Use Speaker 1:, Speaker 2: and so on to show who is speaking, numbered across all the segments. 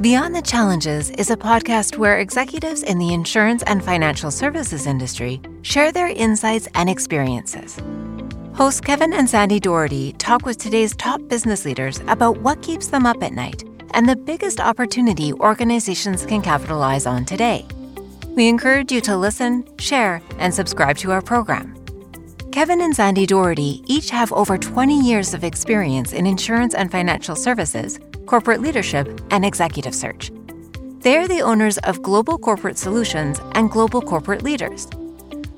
Speaker 1: Beyond the Challenges is a podcast where executives in the insurance and financial services industry share their insights and experiences. Hosts Kevin and Sandy Doherty talk with today's top business leaders about what keeps them up at night and the biggest opportunity organizations can capitalize on today. We encourage you to listen, share, and subscribe to our program. Kevin and Sandy Doherty each have over 20 years of experience in insurance and financial services corporate leadership, and executive search. They are the owners of Global Corporate Solutions and Global Corporate Leaders.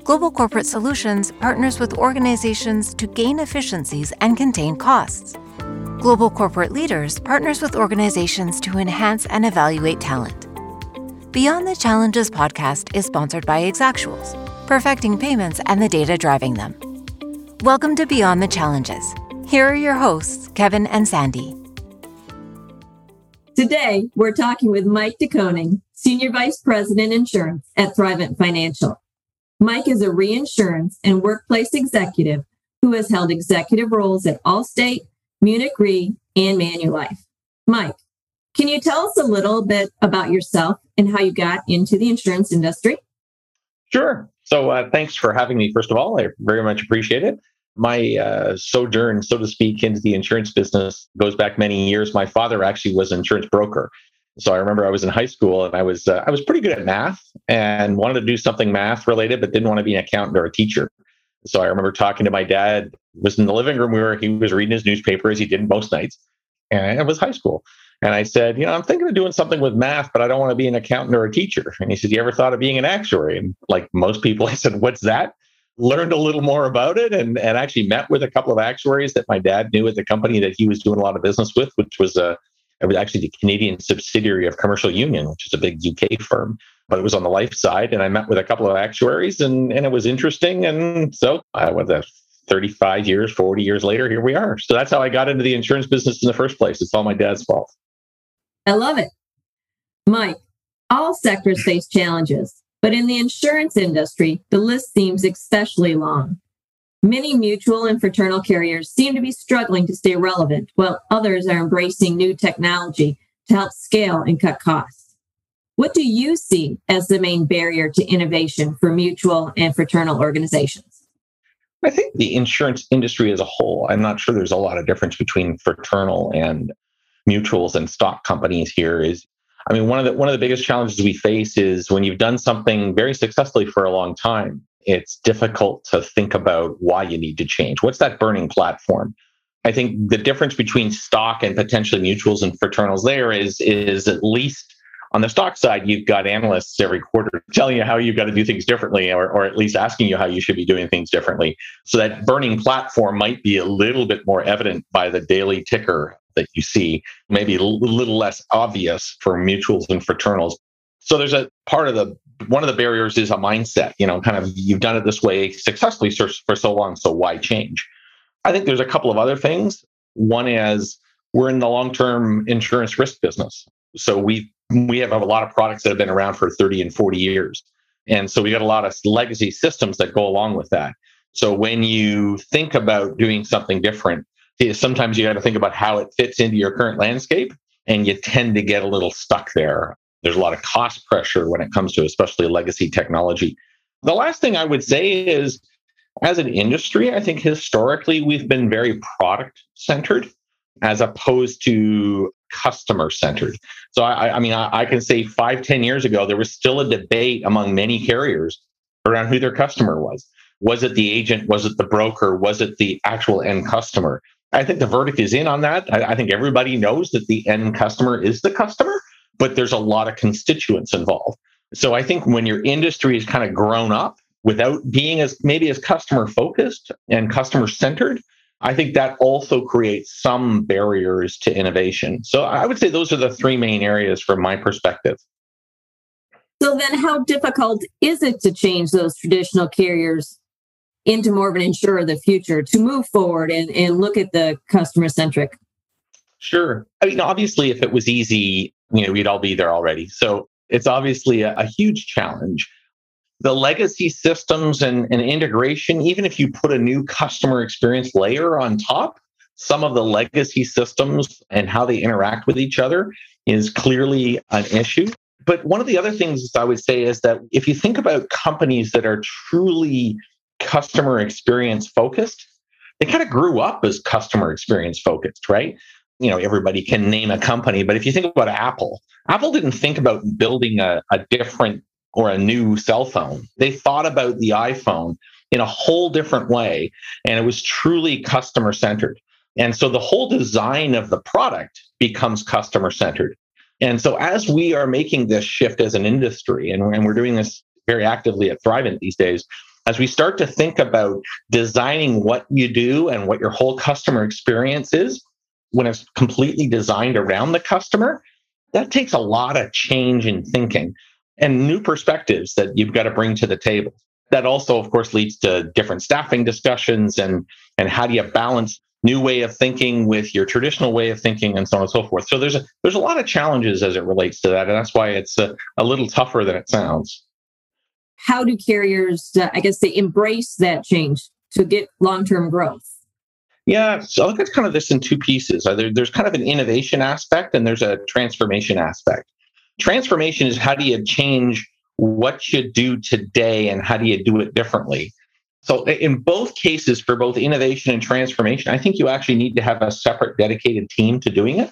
Speaker 1: Global Corporate Solutions partners with organizations to gain efficiencies and contain costs. Global Corporate Leaders partners with organizations to enhance and evaluate talent. Beyond the Challenges podcast is sponsored by Exactuals, perfecting payments and the data driving them. Welcome to Beyond the Challenges. Here are your hosts, Kevin and Sandy.
Speaker 2: Today, we're talking with Mike DeConing, Senior Vice President Insurance at Thrivent Financial. Mike is a reinsurance and workplace executive who has held executive roles at Allstate, Munich Re, and Manulife. Mike, can you tell us a little bit about yourself and how you got into the insurance industry?
Speaker 3: Sure. So, uh, thanks for having me, first of all. I very much appreciate it my uh, sojourn, so to speak, into the insurance business goes back many years. My father actually was an insurance broker. So I remember I was in high school and I was uh, I was pretty good at math and wanted to do something math related, but didn't want to be an accountant or a teacher. So I remember talking to my dad. Was in the living room where he was reading his newspaper as he did most nights, and it was high school. And I said, you know, I'm thinking of doing something with math, but I don't want to be an accountant or a teacher. And he said, you ever thought of being an actuary? And like most people, I said, what's that? learned a little more about it and, and actually met with a couple of actuaries that my dad knew at the company that he was doing a lot of business with, which was a it was actually the Canadian subsidiary of Commercial Union, which is a big UK firm, but it was on the life side. And I met with a couple of actuaries and, and it was interesting. And so I was a 35 years, 40 years later, here we are. So that's how I got into the insurance business in the first place. It's all my dad's fault.
Speaker 2: I love it. Mike, all sectors face challenges. But in the insurance industry, the list seems especially long. Many mutual and fraternal carriers seem to be struggling to stay relevant, while others are embracing new technology to help scale and cut costs. What do you see as the main barrier to innovation for mutual and fraternal organizations?
Speaker 3: I think the insurance industry as a whole, I'm not sure there's a lot of difference between fraternal and mutuals and stock companies here is I mean, one of the one of the biggest challenges we face is when you've done something very successfully for a long time, it's difficult to think about why you need to change. What's that burning platform? I think the difference between stock and potentially mutuals and fraternals there is is at least on the stock side, you've got analysts every quarter telling you how you've got to do things differently, or, or at least asking you how you should be doing things differently. So that burning platform might be a little bit more evident by the daily ticker that you see, maybe a little less obvious for mutuals and fraternals. So there's a part of the one of the barriers is a mindset, you know, kind of you've done it this way successfully for, so long, so why change? I think there's a couple of other things. One is we're in the long-term insurance risk business. So we we have a lot of products that have been around for 30 and 40 years. And so we got a lot of legacy systems that go along with that. So when you think about doing something different, sometimes you got to think about how it fits into your current landscape and you tend to get a little stuck there. There's a lot of cost pressure when it comes to especially legacy technology. The last thing i would say is as an industry i think historically we've been very product centered as opposed to customer centered so i, I mean I, I can say five ten years ago there was still a debate among many carriers around who their customer was. Was it the agent? Was it the broker? Was it the actual end customer I think the verdict is in on that. I, I think everybody knows that the end customer is the customer, but there's a lot of constituents involved. So I think when your industry is kind of grown up without being as maybe as customer focused and customer centered, I think that also creates some barriers to innovation. So I would say those are the three main areas from my perspective.
Speaker 2: So then how difficult is it to change those traditional carriers into more of an insurer of the future to move forward and, and look at the customer centric?
Speaker 3: Sure. I mean, obviously, if it was easy, you know, we'd all be there already. So it's obviously a, a huge challenge. The legacy systems and, and integration, even if you put a new customer experience layer on top, some of the legacy systems and how they interact with each other is clearly an issue. But one of the other things I would say is that if you think about companies that are truly customer experience focused, they kind of grew up as customer experience focused, right? You know, everybody can name a company, but if you think about Apple, Apple didn't think about building a, a different or a new cell phone. They thought about the iPhone in a whole different way, and it was truly customer centered. And so the whole design of the product becomes customer centered. And so as we are making this shift as an industry, and, and we're doing this very actively at Thrivent these days, as we start to think about designing what you do and what your whole customer experience is, when it's completely designed around the customer, that takes a lot of change in thinking and new perspectives that you've got to bring to the table. That also, of course, leads to different staffing discussions and and how do you balance new way of thinking with your traditional way of thinking and so on and so forth. So there's a there's a lot of challenges as it relates to that, and that's why it's a, a little tougher than it sounds
Speaker 2: how do carriers, uh, I guess, they embrace that change to get long term growth?
Speaker 3: Yeah, so I look at kind of this in two pieces. There, there's kind of an innovation aspect and there's a transformation aspect. Transformation is how do you change what you do today and how do you do it differently? So, in both cases, for both innovation and transformation, I think you actually need to have a separate dedicated team to doing it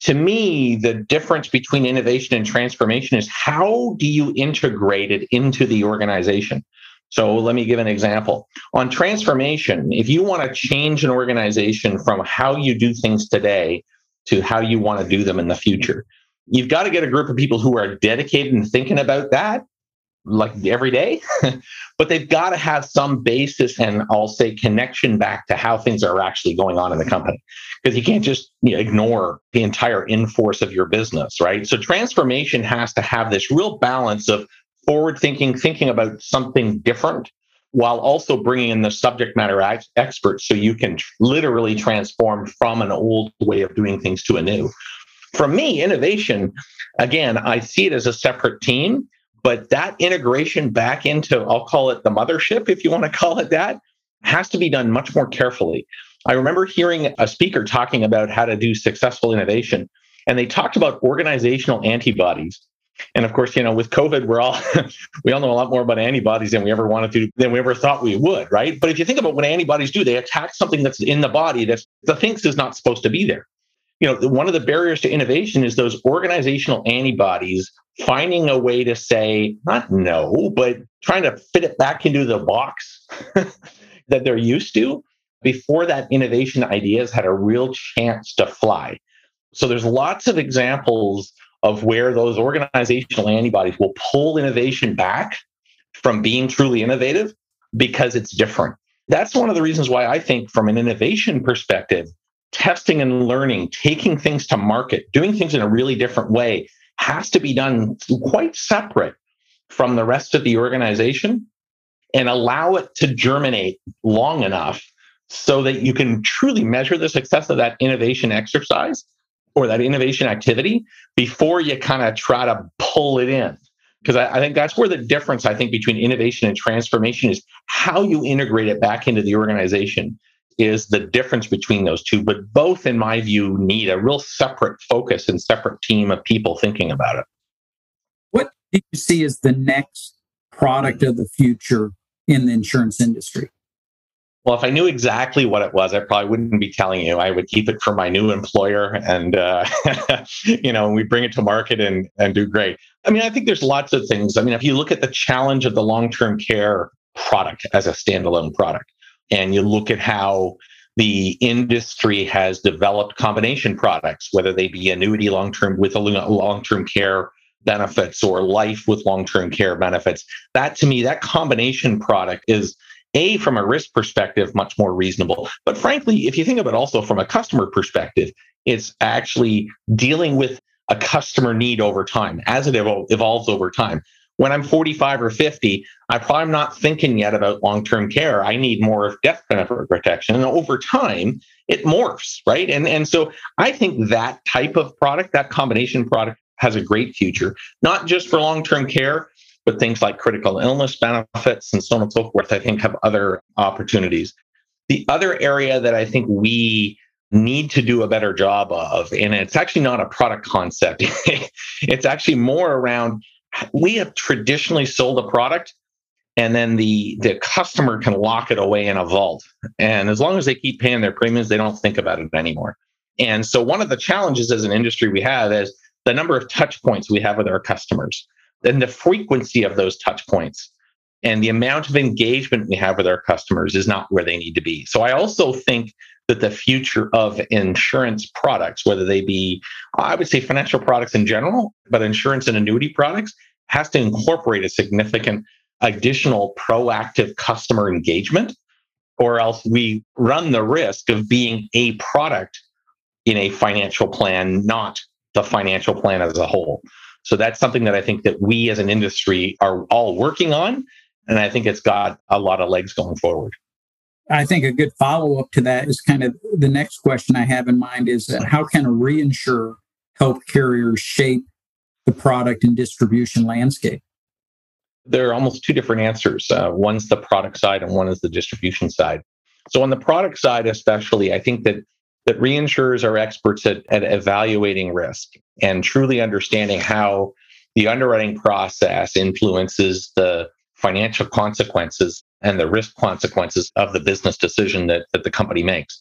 Speaker 3: to me, the difference between innovation and transformation is how do you integrate it into the organization? So let me give an example. On transformation, if you want to change an organization from how you do things today to how you want to do them in the future, you've got to get a group of people who are dedicated and thinking about that like every day, but they've got to have some basis and I'll say connection back to how things are actually going on in the company. Because you can't just you know, ignore the entire in force of your business, right? So transformation has to have this real balance of forward thinking, thinking about something different while also bringing in the subject matter ex- experts so you can literally transform from an old way of doing things to a new. For me, innovation, again, I see it as a separate team but that integration back into, I'll call it the mothership, if you want to call it that, has to be done much more carefully. I remember hearing a speaker talking about how to do successful innovation, and they talked about organizational antibodies. And of course, you know, with COVID, we're all we all know a lot more about antibodies than we ever wanted to, than we ever thought we would, right? But if you think about what antibodies do, they attack something that's in the body that the things is not supposed to be there. You know, one of the barriers to innovation is those organizational antibodies finding a way to say, not no, but trying to fit it back into the box that they're used to before that innovation ideas had a real chance to fly. So there's lots of examples of where those organizational antibodies will pull innovation back from being truly innovative because it's different. That's one of the reasons why I think, from an innovation perspective, testing and learning, taking things to market, doing things in a really different way has to be done quite separate from the rest of the organization and allow it to germinate long enough so that you can truly measure the success of that innovation exercise or that innovation activity before you kind of try to pull it in. Because I, I, think that's where the difference, I think, between innovation and transformation is how you integrate it back into the organization is the difference between those two. But both, in my view, need a real separate focus and separate team of people thinking about it.
Speaker 4: What do you see as the next product of the future in the insurance industry?
Speaker 3: Well, if I knew exactly what it was, I probably wouldn't be telling you. I would keep it for my new employer, and uh, you know, we bring it to market and and do great. I mean, I think there's lots of things. I mean, if you look at the challenge of the long-term care product as a standalone product, and you look at how the industry has developed combination products, whether they be annuity long term with long term care benefits or life with long term care benefits. That to me, that combination product is a from a risk perspective much more reasonable. But frankly, if you think of it also from a customer perspective, it's actually dealing with a customer need over time as it evol- evolves over time when I'm 45 or 50, I probably am not thinking yet about long term care. I need more of death benefit protection. And over time, it morphs, right? And, and so I think that type of product, that combination product, has a great future, not just for long term care, but things like critical illness benefits and so on and so forth, I think have other opportunities. The other area that I think we need to do a better job of. And it's actually not a product concept, it's actually more around we have traditionally sold a product and then the the customer can lock it away in a vault. And as long as they keep paying their premiums they don't think about it anymore. And so one of the challenges as an industry we have is the number of touch points we have with our customers and the frequency of those touch points and the amount of engagement we have with our customers is not where they need to be. So i also think that the future of insurance products whether they be i would say financial products in general but insurance and annuity products has to incorporate a significant additional proactive customer engagement, or else we run the risk of being a product in a financial plan, not the financial plan as a whole. So that's something that I think that we as an industry are all working on. And I think it's got a lot of legs going forward.
Speaker 4: I think a good follow up to that is kind of the next question I have in mind is that how can a reinsurer help carriers shape the product and distribution landscape?
Speaker 3: There are almost two different answers. Uh, one's the product side and one is the distribution side. So on the product side, especially, I think that that reinsurers are experts at, at evaluating risk and truly understanding how the underwriting process influences the financial consequences and the risk consequences of the business decision that, that the company makes.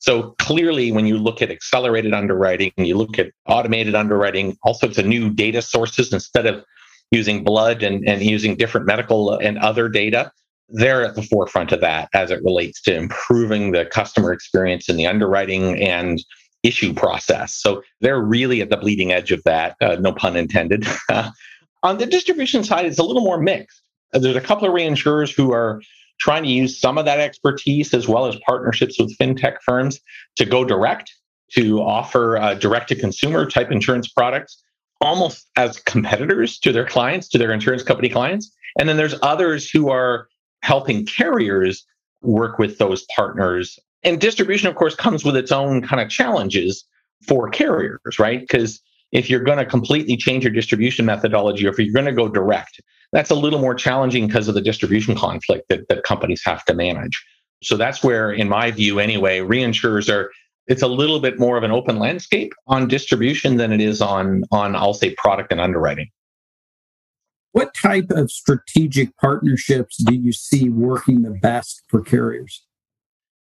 Speaker 3: So clearly, when you look at accelerated underwriting, you look at automated underwriting, all sorts of new data sources instead of using blood and, and using different medical and other data, they're at the forefront of that as it relates to improving the customer experience in the underwriting and issue process. So they're really at the bleeding edge of that, uh, no pun intended. On the distribution side, it's a little more mixed. There's a couple of reinsurers who are trying to use some of that expertise as well as partnerships with fintech firms to go direct, to offer uh, direct to consumer type insurance products almost as competitors to their clients, to their insurance company clients. And then there's others who are helping carriers work with those partners. And distribution, of course, comes with its own kind of challenges for carriers, right? Because if you're going to completely change your distribution methodology or if you're going to go direct, that's a little more challenging because of the distribution conflict that, that companies have to manage. So that's where, in my view anyway, reinsurers are it's a little bit more of an open landscape on distribution than it is on on I'll say product and underwriting.
Speaker 4: What type of strategic partnerships do you see working the best for carriers?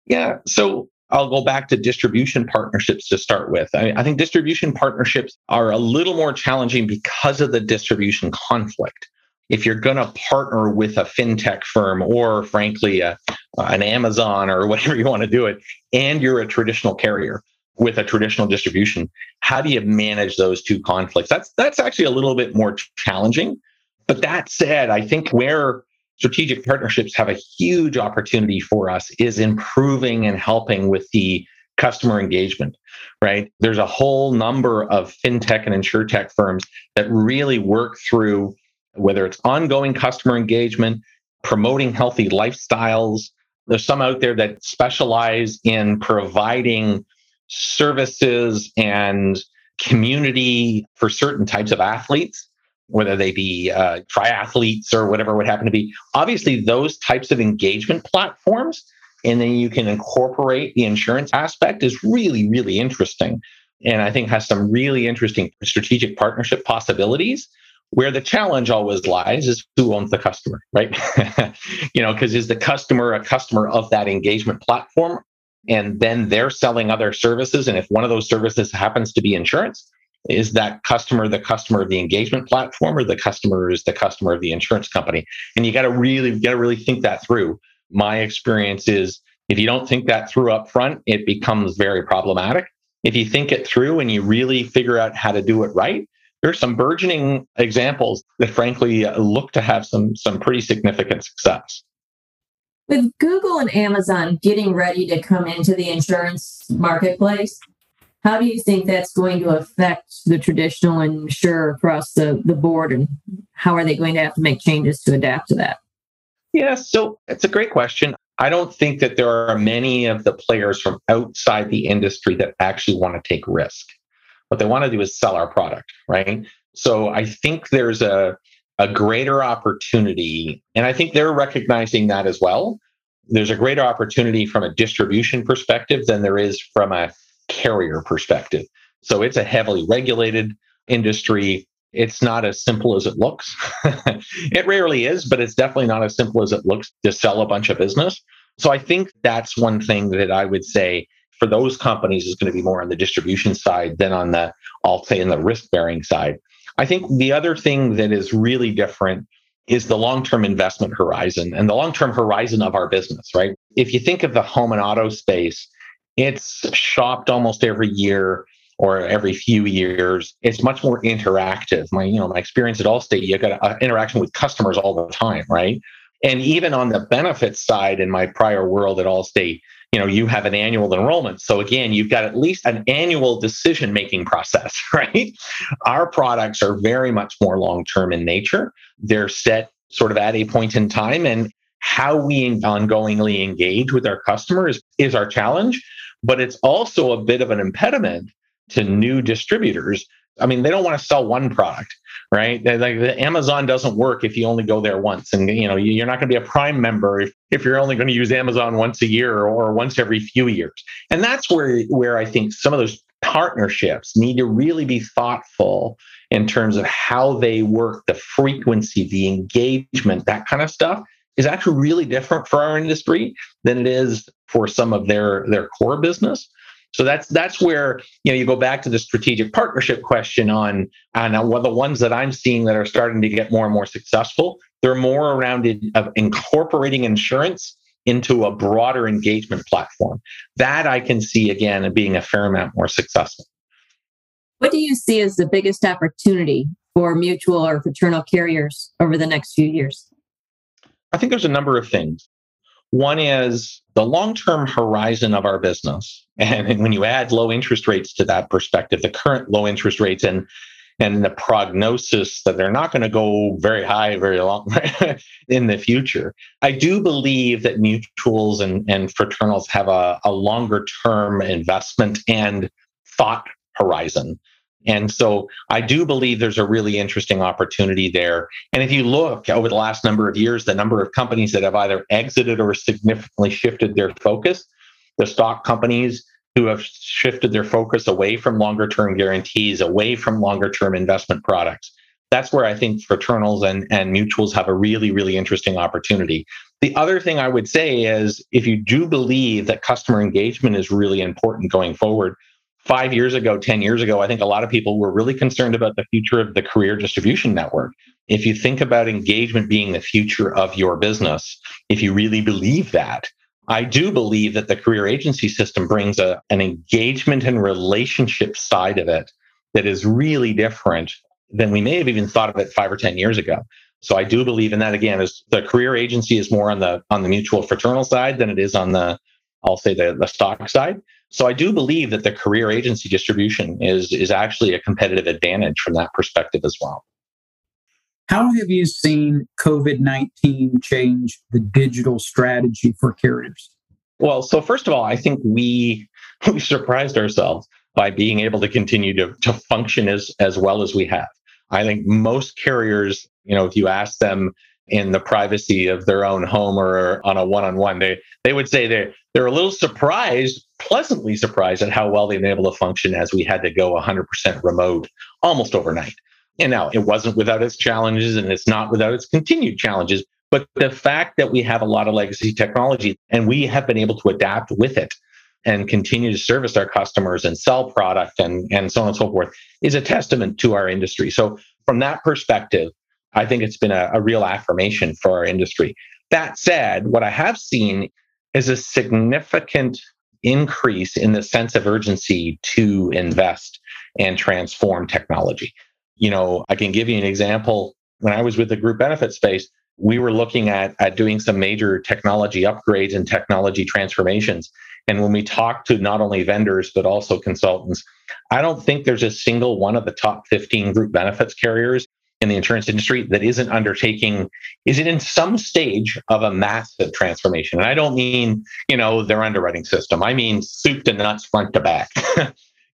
Speaker 3: Yeah, so I'll go back to distribution partnerships to start with. I, mean, I think distribution partnerships are a little more challenging because of the distribution conflict if you're going to partner with a fintech firm or frankly a, an amazon or whatever you want to do it and you're a traditional carrier with a traditional distribution how do you manage those two conflicts? That's that's actually a little bit more challenging. But that said i think where strategic partnerships have a huge opportunity for us is improving and helping with the customer engagement right? There's a whole number of fintech and insurtech firms that really work through whether it's ongoing customer engagement, promoting healthy lifestyles. There's some out there that specialize in providing services and community for certain types of athletes, whether they be uh, triathletes or whatever would happen to be. Obviously, those types of engagement platforms, and then you can incorporate the insurance aspect is really, really interesting. And I think has some really interesting strategic partnership possibilities where the challenge always lies is who owns the customer, right? you know, because is the customer a customer of that engagement platform? And then they're selling other services. And if one of those services happens to be insurance, is that customer the customer of the engagement platform or the customer is the customer of the insurance company? And you got to really, got to really think that through. My experience is if you don't think that through up front, it becomes very problematic. If you think it through and you really figure out how to do it right, there's some burgeoning examples that frankly uh, look to have some some pretty significant success.
Speaker 2: With google and amazon getting ready to come into the insurance marketplace how do you think that's going to affect the traditional insurer across the, the board and how are they going to have to make changes to adapt to that?
Speaker 3: Yeah so it's a great question. I don't think that there are many of the players from outside the industry that actually want to take risk what they want to do is sell our product, right? So I think there's a, a greater opportunity, and I think they're recognizing that as well, there's a greater opportunity from a distribution perspective than there is from a carrier perspective. So it's a heavily regulated industry. It's not as simple as it looks. it rarely is, but it's definitely not as simple as it looks to sell a bunch of business. So I think that's one thing that I would say for those companies is going to be more on the distribution side than on the, I'll say, in the risk bearing side. I think the other thing that is really different is the long term investment horizon and the long term horizon of our business, right? If you think of the home and auto space, it's shopped almost every year or every few years. It's much more interactive. My, you know, my experience at Allstate, you got uh, interaction with customers all the time, right? And even on the benefits side in my prior world at Allstate, you know, you have an annual enrollment. So again, you've got at least an annual decision making process, right? Our products are very much more long term in nature. They're set sort of at a point in time and how we ongoingly engage with our customers is our challenge, but it's also a bit of an impediment to new distributors. I mean, they don't want to sell one product right? Like the Amazon doesn't work if you only go there once, and you know you're not going to be a Prime member if, if you're only going to use Amazon once a year or once every few years. And that's where where I think some of those partnerships need to really be thoughtful in terms of how they work, the frequency, the engagement, that kind of stuff is actually really different for our industry than it is for some of their their core business. So that's that's where you know you go back to the strategic partnership question on on well, the ones that I'm seeing that are starting to get more and more successful. They're more around of incorporating insurance into a broader engagement platform. That I can see again being a fair amount more successful.
Speaker 2: What do you see as the biggest opportunity for mutual or fraternal carriers over the next few years?
Speaker 3: I think there's a number of things. One is the long term horizon of our business. And when you add low interest rates to that perspective, the current low interest rates and and the prognosis that they're not going to go very high very long in the future. I do believe that mutuals and, and fraternals have a, a longer term investment and thought horizon. And so I do believe there's a really interesting opportunity there. And if you look over the last number of years, the number of companies that have either exited or significantly shifted their focus, the stock companies who have shifted their focus away from longer term guarantees, away from longer term investment products. That's where I think fraternals and, and mutuals have a really, really interesting opportunity. The other thing I would say is if you do believe that customer engagement is really important going forward, five years ago, 10 years ago, I think a lot of people were really concerned about the future of the career distribution network. If you think about engagement being the future of your business, if you really believe that, I do believe that the career agency system brings a, an engagement and relationship side of it that is really different than we may have even thought of it five or 10 years ago. So I do believe in that again, is the career agency is more on the on the mutual fraternal side than it is on the I'll say the, the stock side. So I do believe that the career agency distribution is is actually a competitive advantage from that perspective as well.
Speaker 4: How have you seen COVID 19 change the digital strategy for carriers?
Speaker 3: Well, so first of all, I think we we surprised ourselves by being able to continue to, to function as, as well as we have. I think most carriers, you know, if you ask them in the privacy of their own home or on a one-on-one, they they would say they're they're a little surprised pleasantly surprised at how well they've been able to function as we had to go 100% remote almost overnight. And now it wasn't without its challenges and it's not without its continued challenges. But the fact that we have a lot of legacy technology and we have been able to adapt with it and continue to service our customers and sell product and, and so on and so forth is a testament to our industry. So, from that perspective, I think it's been a, a real affirmation for our industry. That said, what I have seen is a significant increase in the sense of urgency to invest and transform technology. You know, I can give you an example. When I was with the group benefit space, we were looking at, at doing some major technology upgrades and technology transformations. And when we talk to not only vendors, but also consultants, I don't think there's a single one of the top 15 group benefits carriers in the insurance industry that isn't undertaking is it in some stage of a massive transformation and i don't mean you know their underwriting system i mean soup to nuts front to back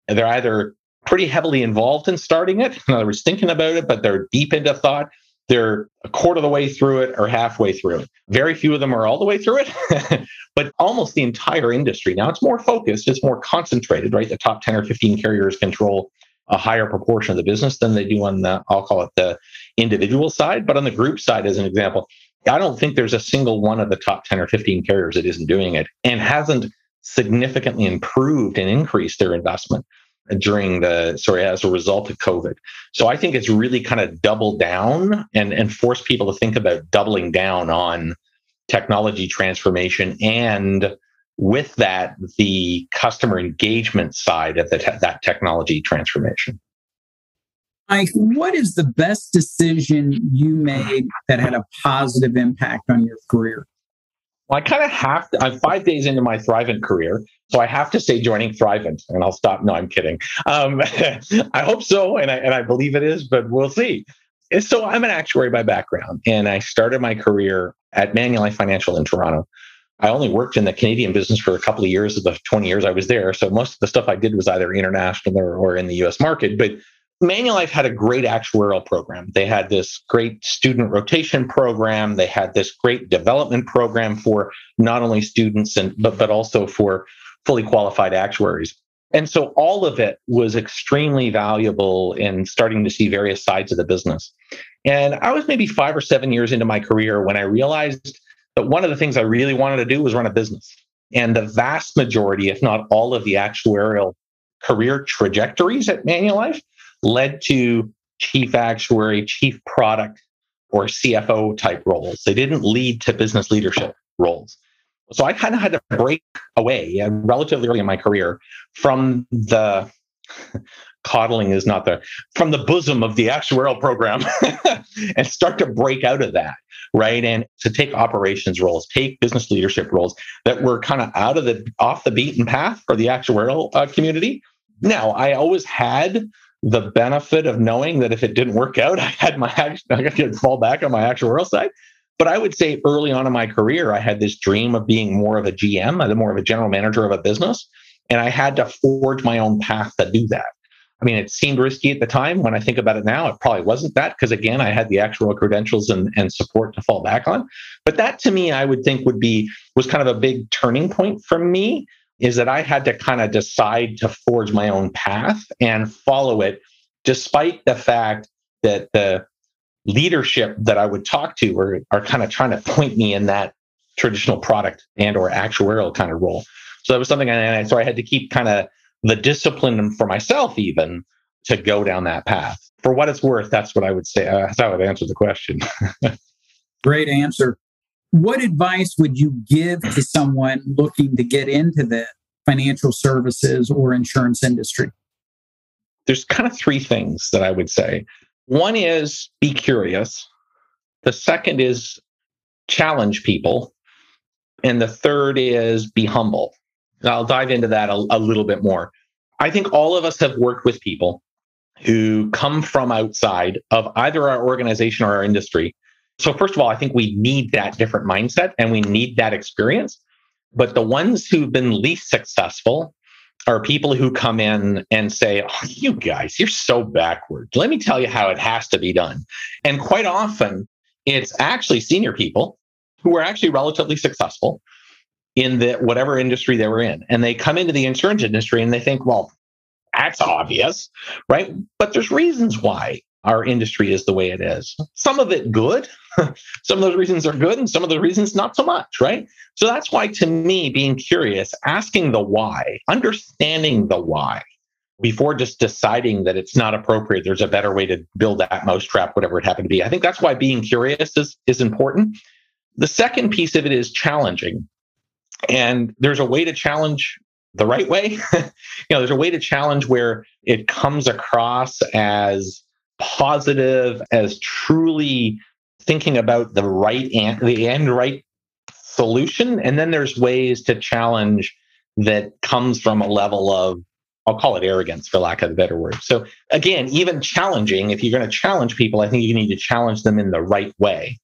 Speaker 3: they're either pretty heavily involved in starting it in other words thinking about it but they're deep into thought they're a quarter of the way through it or halfway through it. Very few of them are all the way through it, but almost the entire industry. Now it's more focused, it's more concentrated, right? The top 10 or 15 carriers control a higher proportion of the business than they do on the, I'll call it the individual side. But on the group side, as an example, I don't think there's a single one of the top 10 or 15 carriers that isn't doing it and hasn't significantly improved and increased their investment during the sorry as a result of covid so i think it's really kind of double down and and force people to think about doubling down on technology transformation and with that the customer engagement side of the te- that technology transformation
Speaker 4: Mike, what is the best decision you made that had a positive impact on your career?
Speaker 3: Well, I kind of have to, I'm five days into my Thrivent career. So I have to say joining Thrivent and I'll stop. No, I'm kidding. Um, I hope so. And I, and I believe it is, but we'll see. So I'm an actuary by background and I started my career at Manulife Financial in Toronto. I only worked in the Canadian business for a couple of years of the 20 years I was there. So most of the stuff I did was either international or, or in the US market. But Manulife had a great actuarial program. They had this great student rotation program. They had this great development program for not only students and but but also for fully qualified actuaries. And so all of it was extremely valuable in starting to see various sides of the business. And I was maybe 5 or 7 years into my career when I realized that one of the things I really wanted to do was run a business. And the vast majority, if not all of the actuarial career trajectories at Manulife led to chief actuary, chief product, or CFO type roles. They didn't lead to business leadership roles. So I kind of had to break away uh, relatively early in my career from the coddling is not the from the bosom of the actuarial program and start to break out of that right? And to take operations roles take business leadership roles that were kind of out of the off the beaten path for the actuarial uh, community. Now i always had the benefit of knowing that if it didn't work out, I had my I could fall back on my actuarial side. But I would say early on in my career, I had this dream of being more of a GM, more of a general manager of a business, and I had to forge my own path to do that. I mean, it seemed risky at the time. When I think about it now, it probably wasn't that because again, I had the actual credentials and, and support to fall back on. But that to me, I would think would be was kind of a big turning point for me is that I had to kind of decide to forge my own path and follow it, despite the fact that the leadership that I would talk to are, are kind of trying to point me in that traditional product and or actuarial kind of role. So that was something I, so I had to keep kind of the discipline for myself even to go down that path. For what it's worth, that's what I would say. Uh, that's how I would answer the question.
Speaker 4: Great answer what advice would you give to someone looking to get into the financial services or insurance industry?
Speaker 3: There's kind of three things that I would say. One is be curious. The second is challenge people. And the third is be humble. I'll dive into that a, a little bit more. I think all of us have worked with people who come from outside of either our organization or our industry so, first of all, I think we need that different mindset and we need that experience. But the ones who've been least successful are people who come in and say, oh, You guys, you're so backward. Let me tell you how it has to be done. And quite often, it's actually senior people who are actually relatively successful in the whatever industry they were in. And they come into the insurance industry and they think, well, that's obvious, right? But there's reasons why our industry is the way it is. Some of it good, some of those reasons are good, and some of the reasons not so much, right? So that's why, to me, being curious, asking the why, understanding the why before just deciding that it's not appropriate, there's a better way to build that mousetrap, whatever it happened to be. I think that's why being curious is, is important. The second piece of it is challenging. And there's a way to challenge the right way. you know, there's a way to challenge where it comes across as positive, as truly thinking about the right and the end right solution. And then there's ways to challenge that comes from a level of I'll call it arrogance for lack of a better word. So again, even challenging, if you're going to challenge people, I think you need to challenge them in the right way.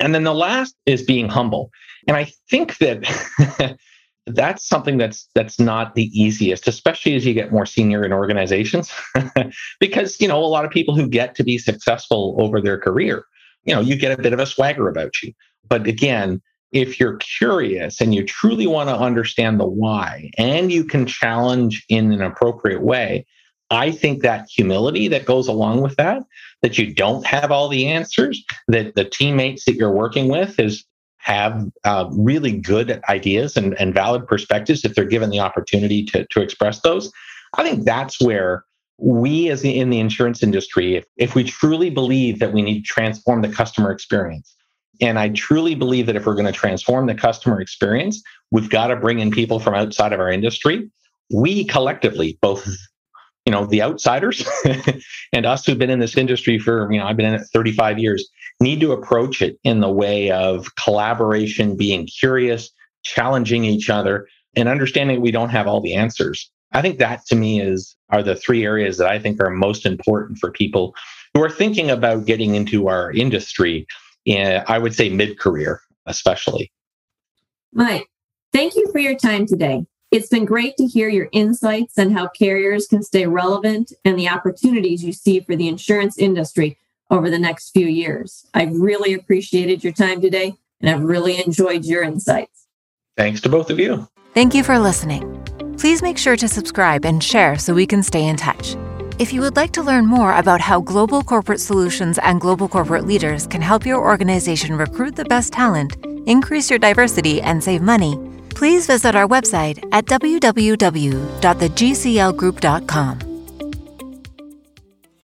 Speaker 3: And then the last is being humble. And I think that that's something that's that's not the easiest especially as you get more senior in organizations because you know a lot of people who get to be successful over their career you know, you get a bit of a swagger about you. But again, if you're curious and you truly want to understand the why and you can challenge in an appropriate way, I think that humility that goes along with that, that you don't have all the answers, that the teammates that you're working with is have uh, really good ideas and, and valid perspectives if they're given the opportunity to, to express those. I think that's where we as in the insurance industry, if, if we truly believe that we need to transform the customer experience, and I truly believe that if we're going to transform the customer experience, we've got to bring in people from outside of our industry. We collectively, both you know the outsiders and us who've been in this industry for you know I've been in it 35 years, need to approach it in the way of collaboration, being curious, challenging each other, and understanding we don't have all the answers. I think that to me is are the three areas that I think are most important for people who are thinking about getting into our industry in, I would say mid-career, especially.
Speaker 2: Mike, thank you for your time today. It's been great to hear your insights on how carriers can stay relevant and the opportunities you see for the insurance industry over the next few years. I've really appreciated your time today and I've really enjoyed your insights.
Speaker 3: Thanks to both of you.
Speaker 1: Thank you for listening. Please make sure to subscribe and share so we can stay in touch. If you would like to learn more about how global corporate solutions and global corporate leaders can help your organization recruit the best talent, increase your diversity, and save money, please visit our website at www.thegclgroup.com.